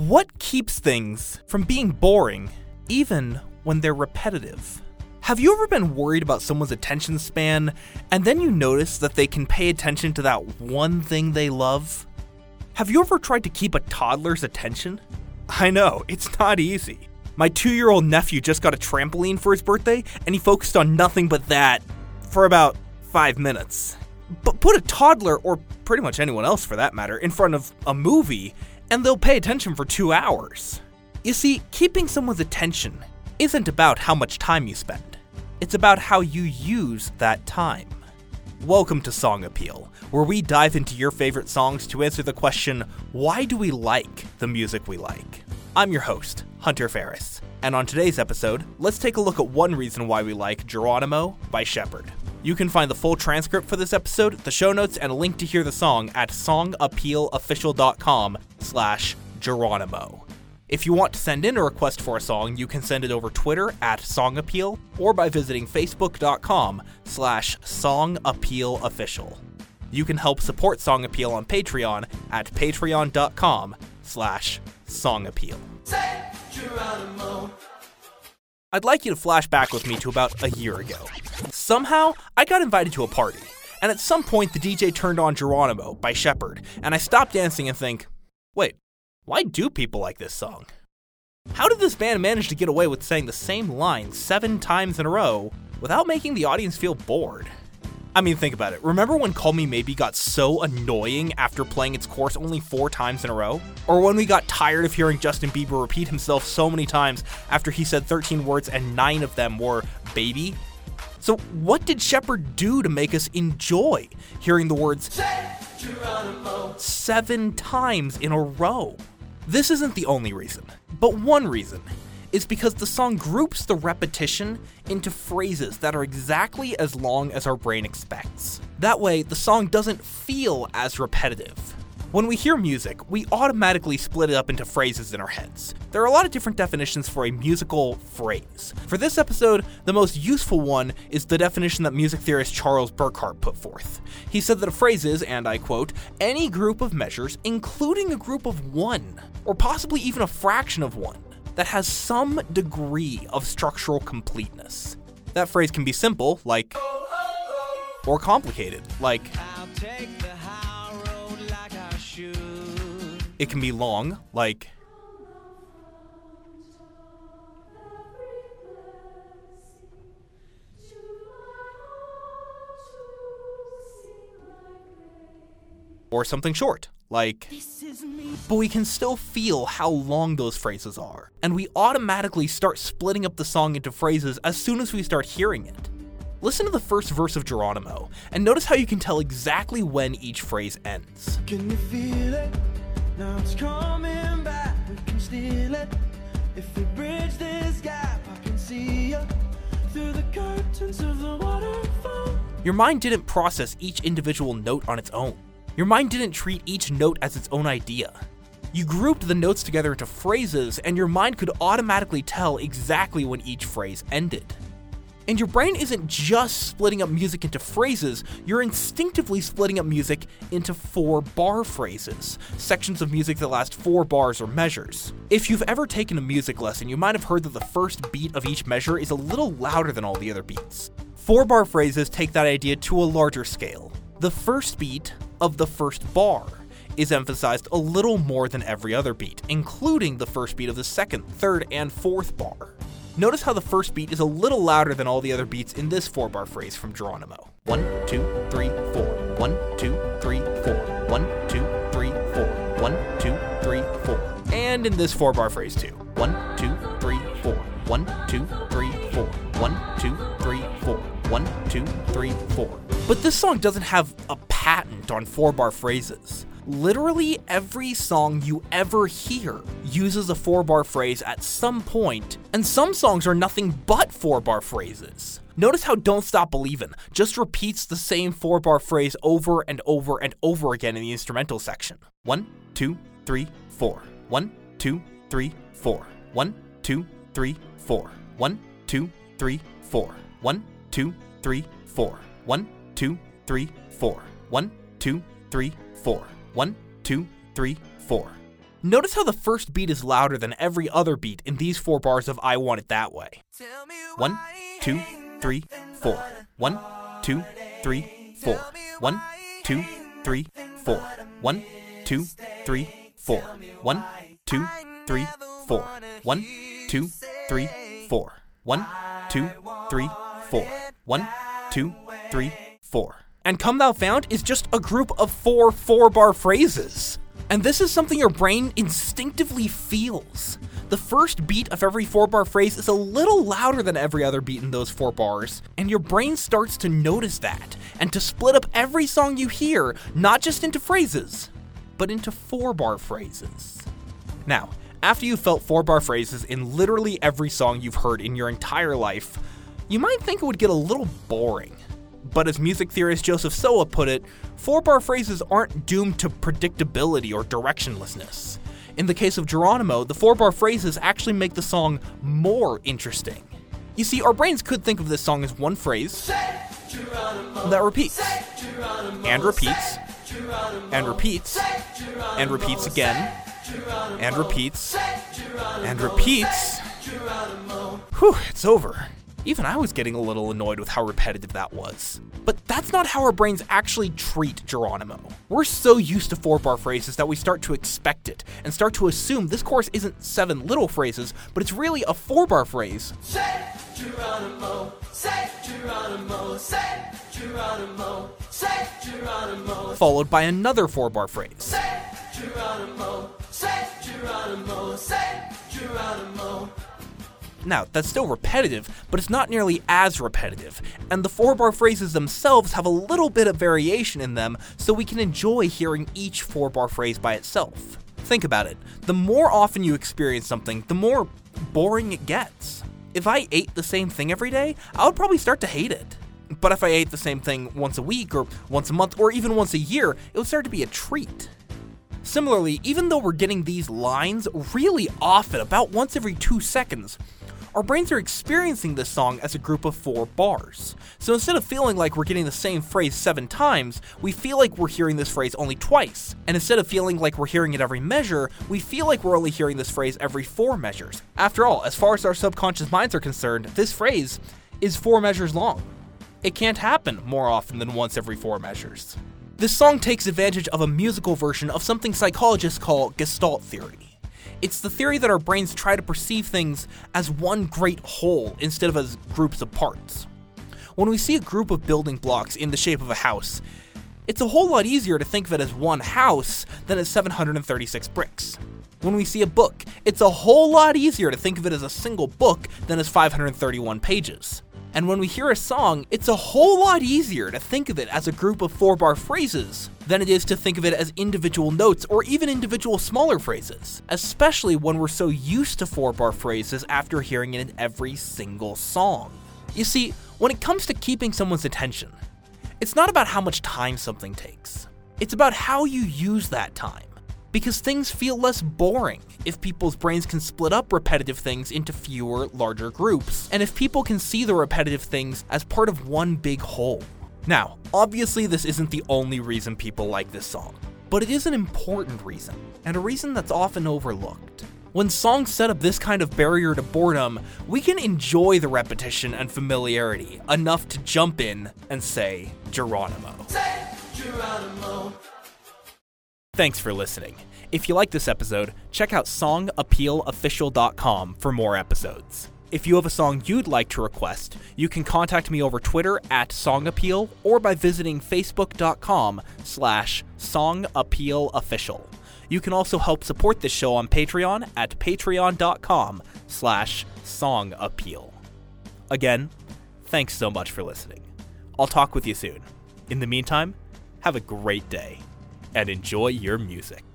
What keeps things from being boring, even when they're repetitive? Have you ever been worried about someone's attention span and then you notice that they can pay attention to that one thing they love? Have you ever tried to keep a toddler's attention? I know, it's not easy. My two year old nephew just got a trampoline for his birthday and he focused on nothing but that for about five minutes. But put a toddler, or pretty much anyone else for that matter, in front of a movie and they'll pay attention for two hours. You see, keeping someone's attention isn't about how much time you spend, it's about how you use that time. Welcome to Song Appeal, where we dive into your favorite songs to answer the question why do we like the music we like? I'm your host, Hunter Ferris, and on today's episode, let's take a look at one reason why we like Geronimo by Sheppard. You can find the full transcript for this episode, the show notes, and a link to hear the song at songappealofficial.com slash Geronimo. If you want to send in a request for a song, you can send it over Twitter at songappeal or by visiting facebook.com slash songappealofficial. You can help support Song Appeal on Patreon at patreon.com slash songappeal. I'd like you to flash back with me to about a year ago. Somehow, I got invited to a party, and at some point the DJ turned on Geronimo by Sheppard, and I stopped dancing and think, wait, why do people like this song? How did this band manage to get away with saying the same line seven times in a row without making the audience feel bored? I mean, think about it. Remember when Call Me Maybe got so annoying after playing its course only four times in a row? Or when we got tired of hearing Justin Bieber repeat himself so many times after he said 13 words and nine of them were baby? So, what did Sheppard do to make us enjoy hearing the words seven times in a row? This isn't the only reason, but one reason is because the song groups the repetition into phrases that are exactly as long as our brain expects. That way, the song doesn't feel as repetitive. When we hear music, we automatically split it up into phrases in our heads. There are a lot of different definitions for a musical phrase. For this episode, the most useful one is the definition that music theorist Charles Burkhart put forth. He said that a phrase is, and I quote, any group of measures, including a group of one, or possibly even a fraction of one, that has some degree of structural completeness. That phrase can be simple, like, or complicated, like, it can be long, like, or something short, like, but we can still feel how long those phrases are, and we automatically start splitting up the song into phrases as soon as we start hearing it. Listen to the first verse of Geronimo, and notice how you can tell exactly when each phrase ends. Now it's coming back. We can steal it. If we bridge this gap, I can see you through the curtains of the waterfall. Your mind didn't process each individual note on its own. Your mind didn't treat each note as its own idea. You grouped the notes together into phrases, and your mind could automatically tell exactly when each phrase ended. And your brain isn't just splitting up music into phrases, you're instinctively splitting up music into four bar phrases, sections of music that last four bars or measures. If you've ever taken a music lesson, you might have heard that the first beat of each measure is a little louder than all the other beats. Four bar phrases take that idea to a larger scale. The first beat of the first bar is emphasized a little more than every other beat, including the first beat of the second, third, and fourth bar. Notice how the first beat is a little louder than all the other beats in this four bar phrase from Geronimo. One, two, three, four. One, two, three, four. One, two, three, four. One, two, three, four. And in this four bar phrase too. One, two, three, four. One, two, three, four. One, two, three, four. One, two, three, four. But this song doesn't have a patent on four bar phrases. Literally every song you ever hear uses a four bar phrase at some point, and some songs are nothing but four bar phrases. Notice how Don't Stop Believin' just repeats the same four bar phrase over and over and over again in the instrumental section. One, two, three, four. One, two, three, four. One, two, three, four. One, two, three, four. One, two, three, four. One, two, three, four. One, two, three, four. One, two, three, four. Notice how the first beat is louder than every other beat in these four bars of I Want It That Way. One, two, three, four. One, two, three, four. One, two, three, four. One, two, three, four. One, two, three, four. One, two, three, four. One, two, three, four. One, two, three, four. And Come Thou Fount is just a group of four four bar phrases. And this is something your brain instinctively feels. The first beat of every four bar phrase is a little louder than every other beat in those four bars, and your brain starts to notice that and to split up every song you hear, not just into phrases, but into four bar phrases. Now, after you've felt four bar phrases in literally every song you've heard in your entire life, you might think it would get a little boring. But as music theorist Joseph Soa put it, four bar phrases aren't doomed to predictability or directionlessness. In the case of Geronimo, the four bar phrases actually make the song more interesting. You see, our brains could think of this song as one phrase that repeats, and repeats, and repeats, and repeats again, and repeats, and repeats. Whew, it's over. Even I was getting a little annoyed with how repetitive that was. But that's not how our brains actually treat Geronimo. We're so used to four bar phrases that we start to expect it and start to assume this course isn't seven little phrases, but it's really a four bar phrase. Say Geronimo, say Geronimo, say Geronimo, say Geronimo, Followed by another four bar phrase. say Geronimo, say Geronimo, say Geronimo. Now, that's still repetitive, but it's not nearly as repetitive, and the four bar phrases themselves have a little bit of variation in them, so we can enjoy hearing each four bar phrase by itself. Think about it the more often you experience something, the more boring it gets. If I ate the same thing every day, I would probably start to hate it. But if I ate the same thing once a week, or once a month, or even once a year, it would start to be a treat. Similarly, even though we're getting these lines really often, about once every two seconds, our brains are experiencing this song as a group of four bars. So instead of feeling like we're getting the same phrase seven times, we feel like we're hearing this phrase only twice. And instead of feeling like we're hearing it every measure, we feel like we're only hearing this phrase every four measures. After all, as far as our subconscious minds are concerned, this phrase is four measures long. It can't happen more often than once every four measures. This song takes advantage of a musical version of something psychologists call Gestalt theory. It's the theory that our brains try to perceive things as one great whole instead of as groups of parts. When we see a group of building blocks in the shape of a house, it's a whole lot easier to think of it as one house than as 736 bricks. When we see a book, it's a whole lot easier to think of it as a single book than as 531 pages. And when we hear a song, it's a whole lot easier to think of it as a group of four bar phrases than it is to think of it as individual notes or even individual smaller phrases, especially when we're so used to four bar phrases after hearing it in every single song. You see, when it comes to keeping someone's attention, it's not about how much time something takes, it's about how you use that time because things feel less boring if people's brains can split up repetitive things into fewer, larger groups, and if people can see the repetitive things as part of one big whole. Now, obviously, this isn't the only reason people like this song, but it is an important reason, and a reason that's often overlooked. When songs set up this kind of barrier to boredom, we can enjoy the repetition and familiarity enough to jump in and say Geronimo. Say Geronimo. Thanks for listening. If you like this episode, check out songappealofficial.com for more episodes. If you have a song you'd like to request, you can contact me over Twitter at songappeal or by visiting facebook.com slash songappealofficial. You can also help support this show on Patreon at patreon.com slash songappeal. Again, thanks so much for listening. I'll talk with you soon. In the meantime, have a great day and enjoy your music.